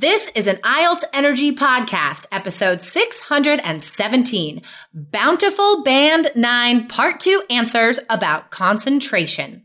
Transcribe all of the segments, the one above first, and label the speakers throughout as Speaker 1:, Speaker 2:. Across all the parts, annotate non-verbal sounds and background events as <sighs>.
Speaker 1: This is an IELTS Energy Podcast, episode 617 Bountiful Band 9, Part 2 Answers about Concentration.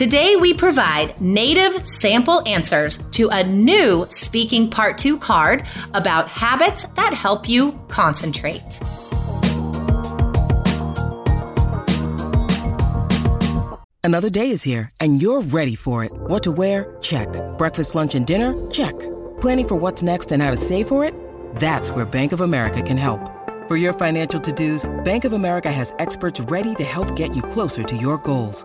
Speaker 1: Today, we provide native sample answers to a new Speaking Part 2 card about habits that help you concentrate.
Speaker 2: Another day is here, and you're ready for it. What to wear? Check. Breakfast, lunch, and dinner? Check. Planning for what's next and how to save for it? That's where Bank of America can help. For your financial to dos, Bank of America has experts ready to help get you closer to your goals.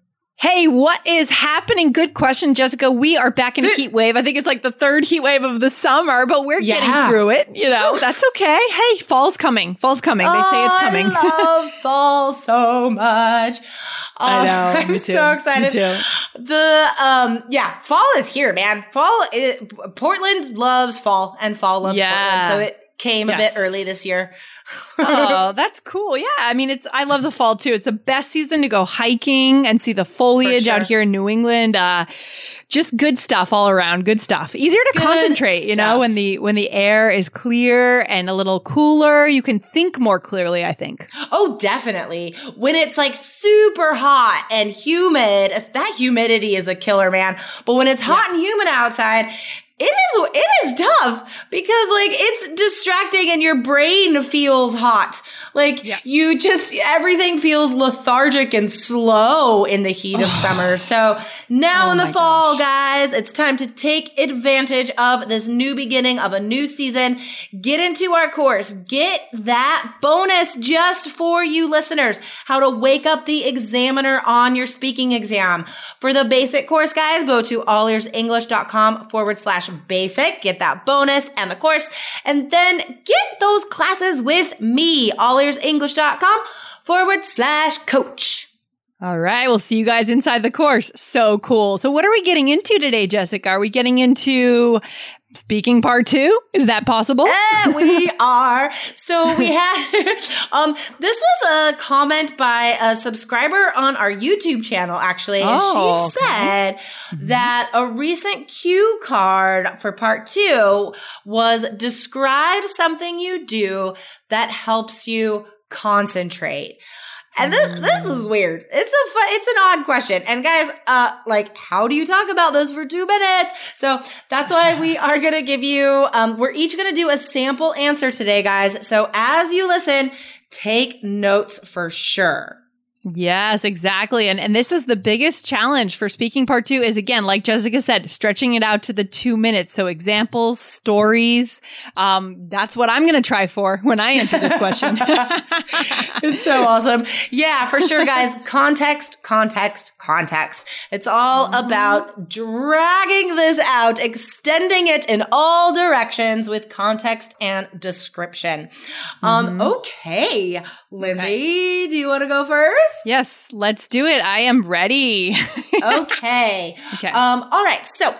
Speaker 3: Hey, what is happening? Good question, Jessica. We are back in heat wave. I think it's like the third heat wave of the summer, but we're
Speaker 1: Yeah.
Speaker 3: getting through it. You know, that's okay. Hey, fall's coming. Fall's coming. They say it's coming.
Speaker 1: I <laughs> love fall so much.
Speaker 3: I
Speaker 1: Oh,
Speaker 3: know. <laughs>
Speaker 1: I'm so excited.
Speaker 3: Me too.
Speaker 1: The um yeah, fall is here, man. Fall is, Portland loves fall and fall loves
Speaker 3: Yeah.
Speaker 1: Portland. So it came a bit early this year.
Speaker 3: oh, <laughs> that's cool. Yeah. I mean, it's, I love the fall too. It's the best season to go hiking and see the foliage
Speaker 1: sure.
Speaker 3: out here in New England. Uh, just good stuff all around. Good stuff. Easier to
Speaker 1: Good
Speaker 3: concentrate, you know, when the, when the air is clear and a little cooler, you can think more clearly, I think.
Speaker 1: Oh, definitely. When it's like super hot and humid, that humidity is a killer, man. But when it's hot and humid outside, it is it is tough because like it's distracting and your brain feels hot. Like
Speaker 3: Yeah.
Speaker 1: you just everything feels lethargic and slow in the heat of <sighs> summer. So now
Speaker 3: Oh
Speaker 1: in the fall, guys, it's time to take advantage of this new beginning of a new season. Get into our course. Get that bonus just for you listeners. How to wake up the examiner on your speaking exam. For the basic course, guys, go to allearsenglish.com forward slash basic. Get that bonus and the course. And then get those classes with me. allearsenglish.com forward slash coach.
Speaker 3: All right. We'll see you guys inside the course. So cool. So what are we getting into today, Jessica? Are we getting into speaking part two? Is that possible? <laughs>
Speaker 1: Eh, we are. So we <laughs> had, <laughs> um, this was a comment by a subscriber on our YouTube channel, actually. And
Speaker 3: Oh,
Speaker 1: she said that a recent cue card for part two was describe something you do that helps you concentrate. And this this is weird. It's a fu- it's an odd question. And guys, uh like how do you talk about this for 2 minutes? So that's why we <laughs> are going to give you um we're each going to do a sample answer today, guys. So as you listen, take notes for sure.
Speaker 3: Yes, exactly. And and this is the biggest challenge for speaking part two is again, like Jessica said, stretching it out to the two minutes. So examples, stories. Um, that's what I'm gonna try for when I answer this question. <laughs> <laughs>
Speaker 1: It's so awesome. Yeah, for sure, guys. Context, context, context. It's all about dragging this out, extending it in all directions with context and description. Um, okay. Lindsay, do you want to go first?
Speaker 3: Yes, let's do it. I am ready. <laughs>
Speaker 1: okay.
Speaker 3: Okay.
Speaker 1: Um, all right. So,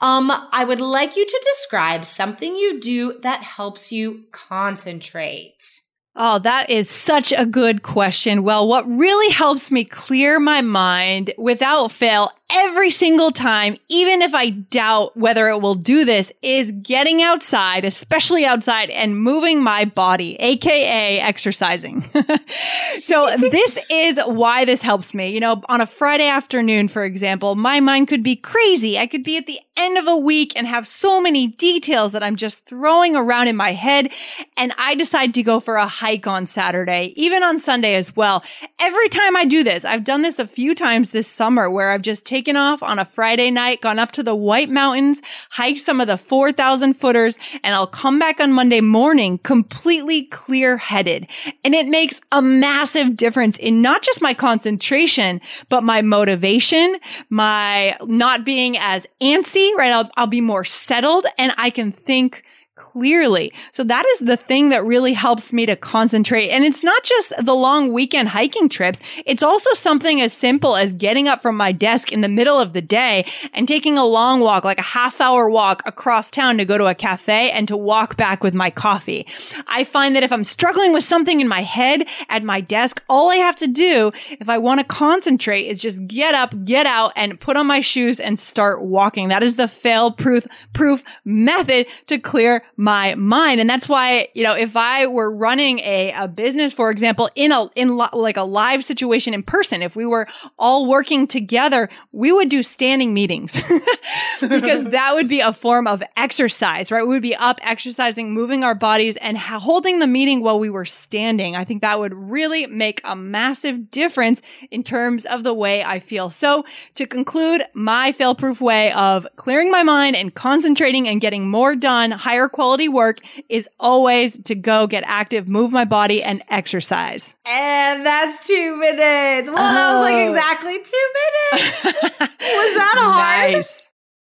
Speaker 1: um, I would like you to describe something you do that helps you concentrate.
Speaker 3: Oh, that is such a good question. Well, what really helps me clear my mind without fail every single time, even if I doubt whether it will do this, is getting outside, especially outside and moving my body, aka exercising. <laughs> so <laughs> this is why this helps me. You know, on a Friday afternoon, for example, my mind could be crazy. I could be at the end of a week and have so many details that I'm just throwing around in my head. And I decide to go for a hike on Saturday, even on Sunday as well. Every time I do this, I've done this a few times this summer where I've just taken off on a Friday night, gone up to the White Mountains, hiked some of the 4,000 footers, and I'll come back on Monday morning completely clear headed. And it makes a massive difference in not just my concentration, but my motivation, my not being as antsy, right? I'll, I'll be more settled and I can think clearly. So that is the thing that really helps me to concentrate. And it's not just the long weekend hiking trips. It's also something as simple as getting up from my desk in the middle of the day and taking a long walk, like a half hour walk across town to go to a cafe and to walk back with my coffee. I find that if I'm struggling with something in my head at my desk, all I have to do if I want to concentrate is just get up, get out and put on my shoes and start walking. That is the fail proof, proof method to clear my mind. And that's why, you know, if I were running a, a business, for example, in a, in lo- like a live situation in person, if we were all working together, we would do standing meetings <laughs> because <laughs> that would be a form of exercise, right? We would be up exercising, moving our bodies and ha- holding the meeting while we were standing. I think that would really make a massive difference in terms of the way I feel. So to conclude my fail proof way of clearing my mind and concentrating and getting more done, higher quality work is always to go get active, move my body and exercise.
Speaker 1: And that's two minutes. Well, oh. that was like oh. exactly two minutes. <laughs> was that a hard?
Speaker 3: Nice.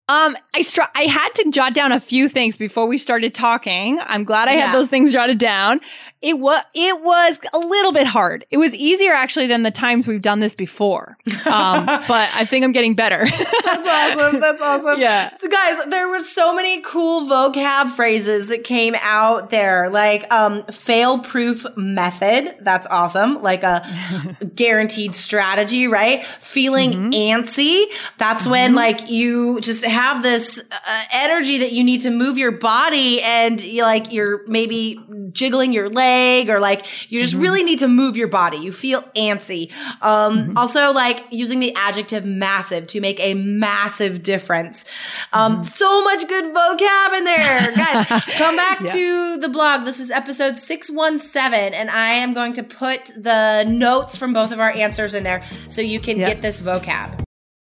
Speaker 3: Um, I str- I had to jot down a few things before we started talking. I'm glad I yeah. had those things jotted down. It was it was a little bit hard. It was easier actually than the times we've done this before. Um, <laughs> but I think I'm getting better. <laughs>
Speaker 1: That's awesome. That's awesome. Yeah. So guys, there were so many cool vocab phrases that came out there, like um, fail proof method. That's awesome. Like a <laughs> guaranteed strategy, right? Feeling mm-hmm. antsy. That's mm-hmm. when like you just have this uh, energy that you need to move your body and you like you're maybe jiggling your leg or like you just mm-hmm. really need to move your body. You feel antsy. Um, mm-hmm. also like using the adjective massive to make a massive difference. Um, mm-hmm. so much good vocab in there. Guys, <laughs> come back yeah. to the blog. This is episode 617 and I am going to put the notes from both of our answers in there so you can get this vocab.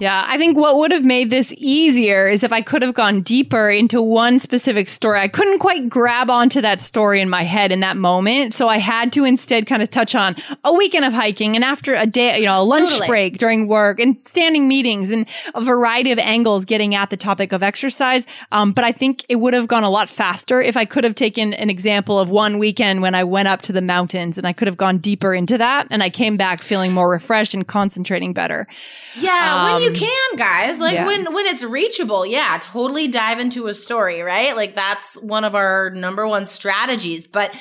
Speaker 3: Yeah, I think what would have made this easier is if I could have gone deeper into one specific story. I couldn't quite grab onto that story in my head in that moment. So I had to instead kind of touch on a weekend of hiking and after a day, you know, a lunch totally. break during work and standing meetings and a variety of angles getting at the topic of exercise. Um, but I think it would have gone a lot faster if I could have taken an example of one weekend when I went up to the mountains and I could have gone deeper into that and I came back feeling more refreshed and concentrating better.
Speaker 1: Yeah. Um, when you you um, can, guys. Like yeah. when when it's reachable, yeah, totally dive into a story, right? Like that's one of our number one strategies. But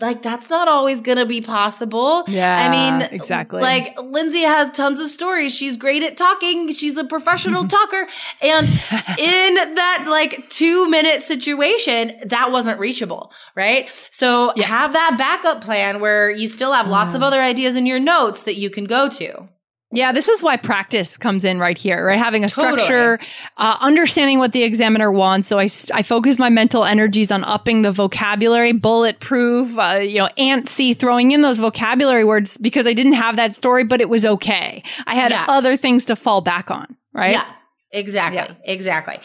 Speaker 1: like that's not always going to be possible.
Speaker 3: Yeah. I mean, exactly.
Speaker 1: Like Lindsay has tons of stories. She's great at talking. She's a professional <laughs> talker. And <laughs> in that like 2 minute situation, that wasn't reachable, right? So yeah. have that backup plan where you still have lots of mm. other ideas in your notes that you can go to.
Speaker 3: Yeah, this is why practice comes in right here, right? Having a structure, totally. uh, understanding what the examiner wants. So I, I focus my mental energies on upping the vocabulary, bulletproof, uh, you know, antsy, throwing in those vocabulary words because I didn't have that story, but it was okay. I had yeah. other things to fall back on, right?
Speaker 1: Yeah. Exactly.
Speaker 3: Yeah.
Speaker 1: Exactly.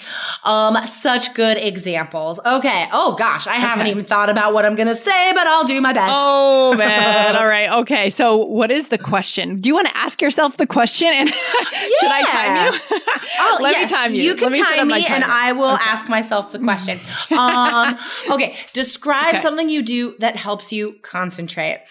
Speaker 1: Um, such good examples. Okay. Oh gosh, I haven't even thought about what I'm gonna say, but I'll do my best.
Speaker 3: Oh man. <laughs> All right. Okay. So what is the question? Do you want to ask yourself the question and <laughs> should I time you? <laughs>
Speaker 1: Oh,
Speaker 3: Let
Speaker 1: yes,
Speaker 3: me time you.
Speaker 1: You can
Speaker 3: Let me
Speaker 1: time
Speaker 3: up
Speaker 1: me, and. I will ask myself the question. um, okay, describe
Speaker 3: Okay.
Speaker 1: something you do that helps you concentrate.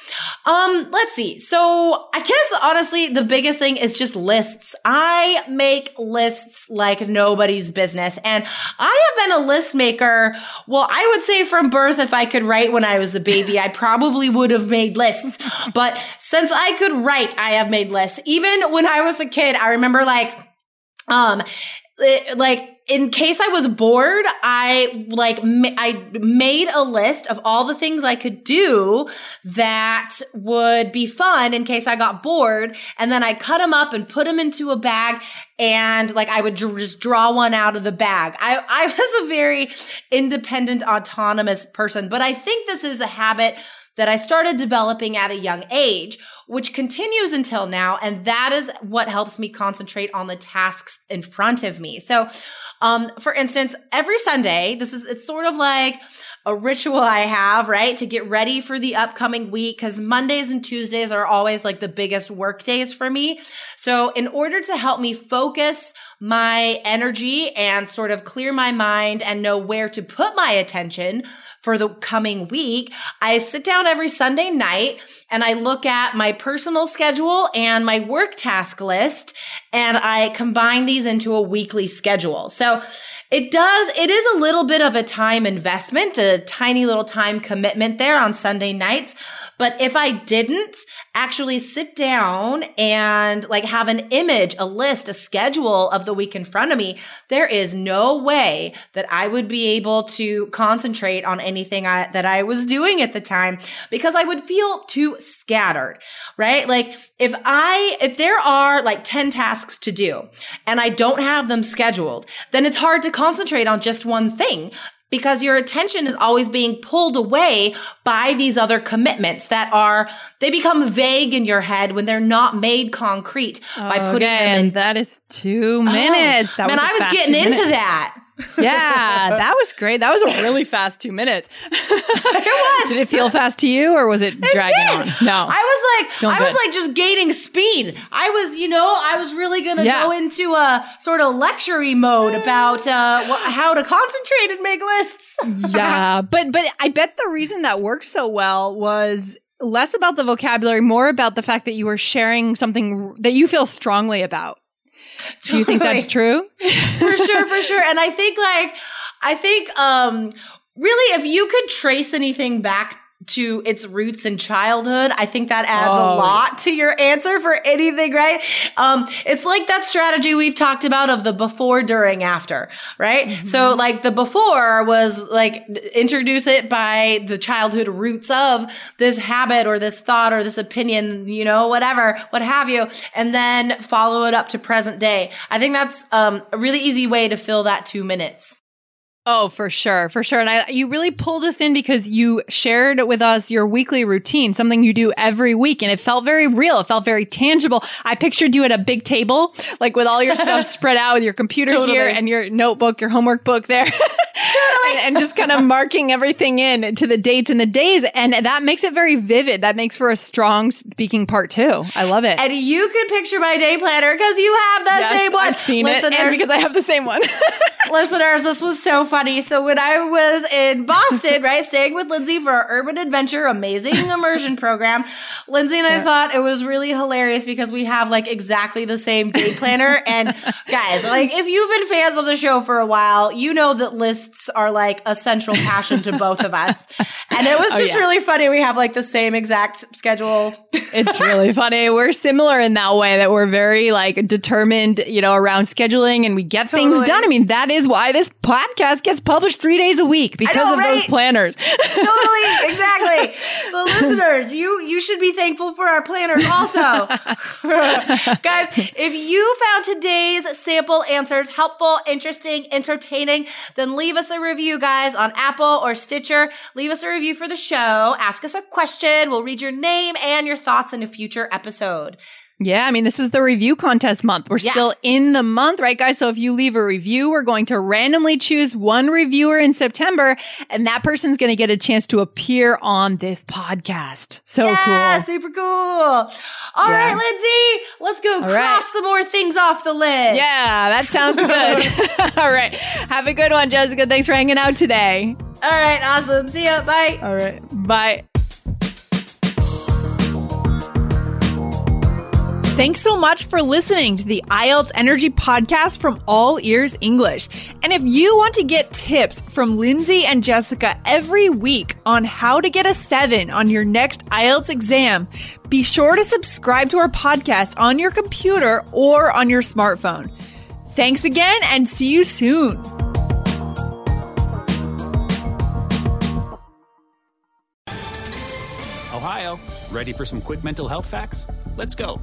Speaker 1: Um, let's see. So, I guess honestly, the biggest thing is just lists. I make lists like nobody's business, and I have been a list maker. Well, I would say from birth, if I could write when I was a baby, I probably would have made lists. But since I could write, I have made lists. Even when I was a kid, I remember like um it- like in case I was bored, I like ma- I made a list of all the things I could do that would be fun in case I got bored, and then I cut them up and put them into a bag, and like I would dr- just draw one out of the bag. I I was a very independent, autonomous person, but I think this is a habit that I started developing at a young age, which continues until now. And that is what helps me concentrate on the tasks in front of me. So, um, for instance, every Sunday, this is, it's sort of like a ritual I have, right? To get ready for the upcoming week. Cause Mondays and Tuesdays are always like the biggest work days for me. So in order to help me focus my energy and sort of clear my mind and know where to put my attention for the coming week, I sit down every Sunday night and I look at my personal schedule and my work task list and I combine these into a weekly schedule. So it does, it is a little bit of a time investment, a tiny little time commitment there on Sunday nights. But if I didn't actually sit down and like have an image, a list, a schedule of the week in front of me, there is no way that I would be able to concentrate on anything I, that I was doing at the time because I would feel too scattered, right? Like if I, if there are like 10 tasks to do and I don't have them scheduled, then it's hard to concentrate on just one thing because your attention is always being pulled away by these other commitments that are they become vague in your head when they're not made concrete by oh, putting
Speaker 3: Okay,
Speaker 1: them in
Speaker 3: that is two oh, minutes. that
Speaker 1: Oh, man
Speaker 3: was
Speaker 1: i was getting
Speaker 3: two
Speaker 1: into that
Speaker 3: Yeah, that was great. That was a really fast two minutes. <laughs>
Speaker 1: it was
Speaker 3: Did it feel fast to you, or was it dragging
Speaker 1: did.
Speaker 3: on? No,
Speaker 1: I was like,
Speaker 3: Feeling
Speaker 1: I was
Speaker 3: good.
Speaker 1: like just gaining speed. I was, you know, I was really gonna
Speaker 3: Yeah.
Speaker 1: go into a sort of lectury mode about uh, wh- how to concentrate and make lists. <laughs>
Speaker 3: yeah, but but I bet the reason that worked so well was less about the vocabulary, more about the fact that you were sharing something that you feel strongly about. <laughs> Do you think that's true? <laughs>
Speaker 1: for sure, for sure. And I think like I think um really if you could trace anything back to its roots in childhood, I think that adds
Speaker 3: Oh,
Speaker 1: a lot to your answer for anything, right? Um, it's like that strategy we've talked about of the before, during, after, right?
Speaker 3: Mm-hmm.
Speaker 1: So like the before was like introduce it by the childhood roots of this habit or this thought or this opinion, you know, whatever, what have you, and then follow it up to present day. I think that's um, a really easy way to fill that two minutes.
Speaker 3: Oh, for sure, for sure. And I, you really pulled us in because you shared with us your weekly routine, something you do every week, and it felt very real. It felt very tangible. I pictured you at a big table, like with all your stuff <laughs> spread out, with your computer
Speaker 1: Totally.
Speaker 3: here and your notebook, your homework book there. <laughs> <laughs> and, and just kind of marking everything in to the dates and the days. And that makes it very vivid. That makes for a strong speaking part two. I love it.
Speaker 1: And you could picture my day planner because you have the
Speaker 3: Yes,
Speaker 1: same one.
Speaker 3: I've seen it, and because I have the same one. <laughs>
Speaker 1: listeners, this was so funny. So when I was in Boston, right, staying with Lindsay for our Urban Adventure Amazing Immersion program, Lindsay and I thought it was really hilarious because we have like exactly the same day planner. and guys, like if you've been fans of the show for a while, you know that lists are like a central passion to both of us. <laughs> And it was oh, just
Speaker 3: yeah.
Speaker 1: really funny. We have like the same exact schedule.
Speaker 3: it's <laughs> really funny. We're similar in that way that we're very like determined, you know, around scheduling and we get things done. I mean, that is why this podcast gets published three days a week because
Speaker 1: know,
Speaker 3: of those planners.
Speaker 1: totally exactly <laughs> so listeners you you should be thankful for our planners also guys if you found today's sample answers helpful interesting entertaining then leave us a review review, guys, on Apple or Stitcher. Leave us a review for the show. Ask us a question. We'll read your name and your thoughts in a future episode.
Speaker 3: Yeah, I mean, this is the review contest month. We're
Speaker 1: Yeah.
Speaker 3: still in the month, right, guys? So if you leave a review, we're going to randomly choose one reviewer in September, and that person's going to get a chance to appear on this podcast. So
Speaker 1: yeah,
Speaker 3: cool.
Speaker 1: super cool. All right,
Speaker 3: Yeah.
Speaker 1: Lindsay, let's go
Speaker 3: right.
Speaker 1: cross some more things off the list.
Speaker 3: Yeah, that sounds good. <laughs> <laughs> All right. Have a good one, Jessica. Thanks for hanging out today.
Speaker 1: All right, awesome. See ya. Bye.
Speaker 3: All right. Bye. Thanks so much for listening to the IELTS Energy Podcast from All Ears English. And if you want to get tips from Lindsay and Jessica every week on how to get a seven on your next IELTS exam, be sure to subscribe to our podcast on your computer or on your smartphone. Thanks again and see you soon.
Speaker 4: Ohio, ready for some quick mental health facts? Let's go.